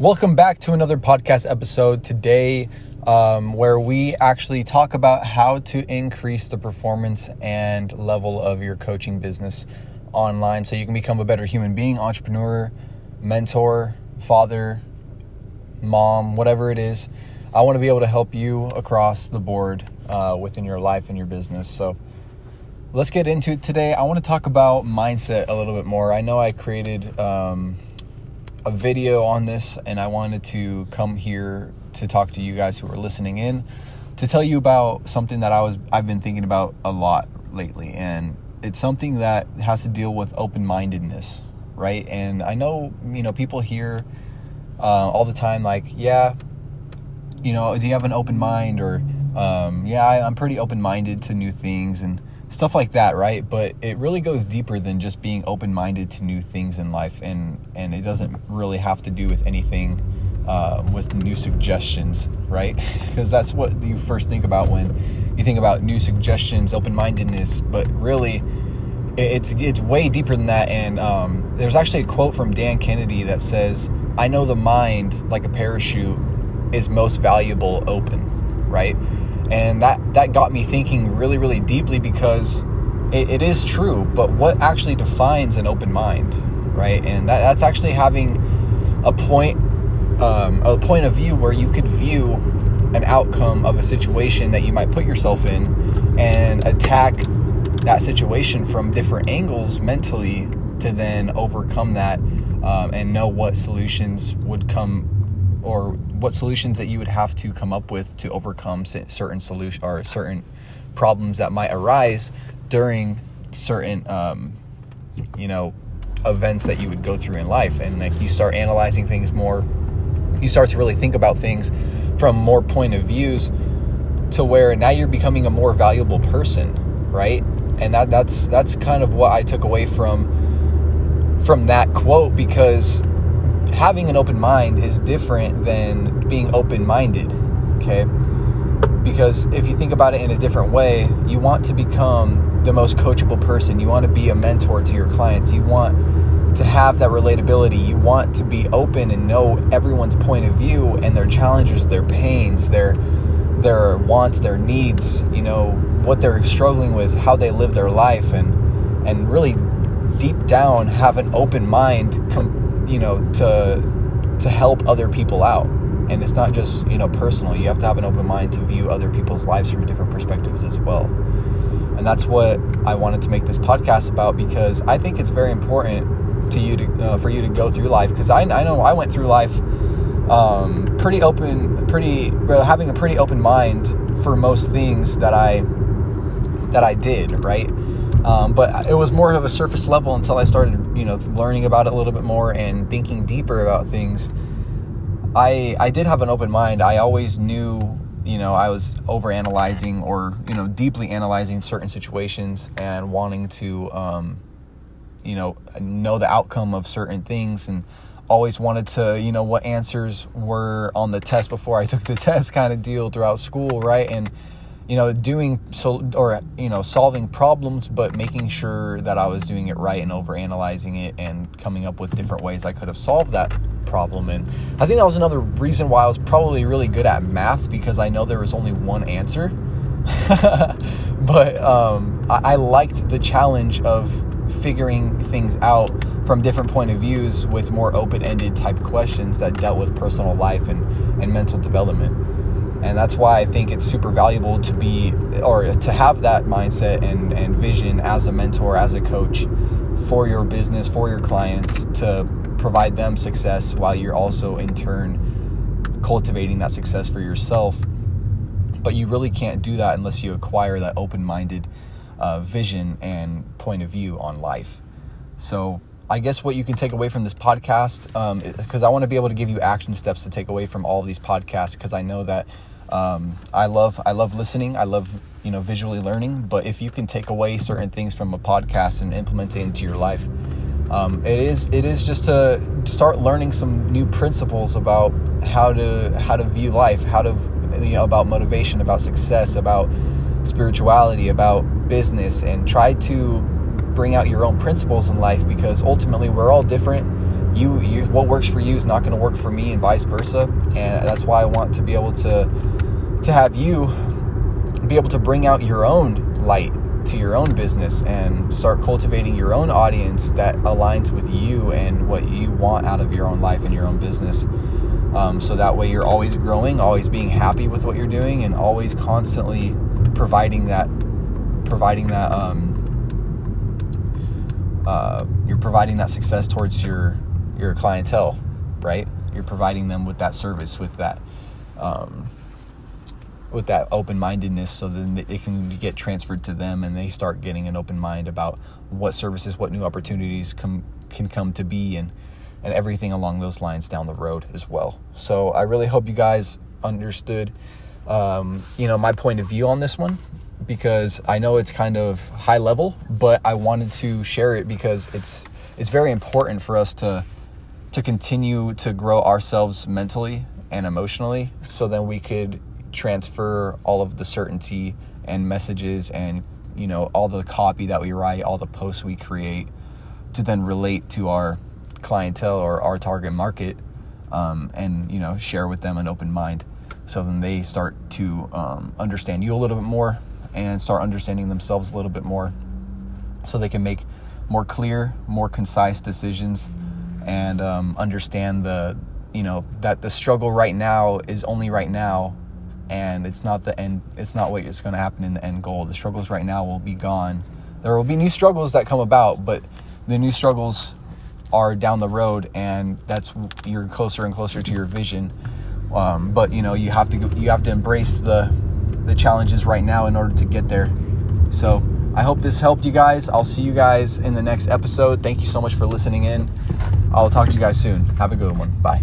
Welcome back to another podcast episode today, um, where we actually talk about how to increase the performance and level of your coaching business online so you can become a better human being, entrepreneur, mentor, father, mom, whatever it is. I want to be able to help you across the board uh, within your life and your business. So let's get into it today. I want to talk about mindset a little bit more. I know I created. Um, a video on this, and I wanted to come here to talk to you guys who are listening in to tell you about something that I was I've been thinking about a lot lately, and it's something that has to deal with open mindedness, right? And I know you know people hear uh, all the time like, yeah, you know, do you have an open mind or um, yeah, I, I'm pretty open minded to new things and stuff like that, right? But it really goes deeper than just being open minded to new things in life, and and it doesn't really have to do with anything um, with new suggestions, right? because that's what you first think about when you think about new suggestions, open mindedness, but really. It's it's way deeper than that, and um, there's actually a quote from Dan Kennedy that says, "I know the mind, like a parachute, is most valuable open." Right? And that that got me thinking really really deeply because it, it is true but what actually defines an open mind right? And that, that's actually having a point um, a point of view where you could view an outcome of a situation that you might put yourself in and attack that situation from different angles mentally to then overcome that um, and know what solutions would come or what solutions that you would have to come up with to overcome certain solution or certain problems that might arise during certain um, you know events that you would go through in life. And like you start analyzing things more you start to really think about things from more point of views to where now you're becoming a more valuable person right? And that that's that's kind of what I took away from from that quote because having an open mind is different than being open minded, okay? Because if you think about it in a different way, you want to become the most coachable person. You want to be a mentor to your clients. You want to have that relatability. You want to be open and know everyone's point of view and their challenges, their pains, their their wants, their needs, you know, what they're struggling with, how they live their life and and really deep down have an open mind you know to to help other people out. And it's not just you know personal. You have to have an open mind to view other people's lives from different perspectives as well. And that's what i wanted to make this podcast about because i think it's very important to you to uh, for you to go through life. Because I, I know i went through life um, pretty open pretty having a pretty open mind for most things that i that i did right um, but it was more of a surface level until I started, you know, learning about it a little bit more and thinking deeper about things. I I did have an open mind. I always knew, you know, I was over analyzing or you know deeply analyzing certain situations and wanting to, um, you know, know the outcome of certain things and always wanted to, you know, what answers were on the test before I took the test, kind of deal throughout school, right? And you know, doing so or you know, solving problems, but making sure that I was doing it right and over analyzing it and coming up with different ways I could have solved that problem. And I think that was another reason why I was probably really good at math because I know there was only one answer. but um, I, I liked the challenge of figuring things out from different point of views with more open-ended type questions that dealt with personal life and, and mental development and that's why I think it's super valuable to be or to have that mindset and, and vision as a mentor, as a coach for your business, for your clients to provide them success while you're also in turn cultivating that success for yourself. But you really can't do that unless you acquire that open minded uh, vision and point of view on life. So, I guess what you can take away from this podcast, because um, I want to be able to give you action steps to take away from all of these podcasts, because I know that um, I love I love listening. I love you know visually learning. But if you can take away certain things from a podcast and implement it into your life, um, it is it is just to start learning some new principles about how to how to view life, how to you know about motivation, about success, about spirituality, about business, and try to bring out your own principles in life because ultimately we're all different. You, you what works for you is not going to work for me and vice versa. And that's why i want to be able to to have you be able to bring out your own light to your own business and start cultivating your own audience that aligns with you and what you want out of your own life and your own business. Um, so that way you're always growing always being happy with what you're doing and always constantly providing that providing that um, uh, you're providing that success towards your your clientele, right? You're providing them with that service, with that, um, with that open mindedness, so then it can get transferred to them, and they start getting an open mind about what services, what new opportunities come can come to be, and and everything along those lines down the road as well. So I really hope you guys understood, um, you know, my point of view on this one because I know it's kind of high level, but I wanted to share it because it's it's very important for us to to continue to grow ourselves mentally and emotionally so then we could transfer all of the certainty and messages and you know all the copy that we write all the posts we create to then relate to our clientele or our target market um, and you know share with them an open mind so then they start to um, understand you a little bit more and start understanding themselves a little bit more. So they can make more clear more concise decisions and um, understand the you know that the struggle right now is only right now and it's not the end it's not what is going to happen in the end goal. The struggles right now will be gone. There will be new struggles that come about but the new struggles are down the road and that's you're closer and closer to your vision um, but you know you have to you have to embrace the the challenges right now in order to get there so i hope this helped you guys i'll see you guys in the next episode thank you so much for listening in I'll talk to you guys soon. Have a good one. Bye.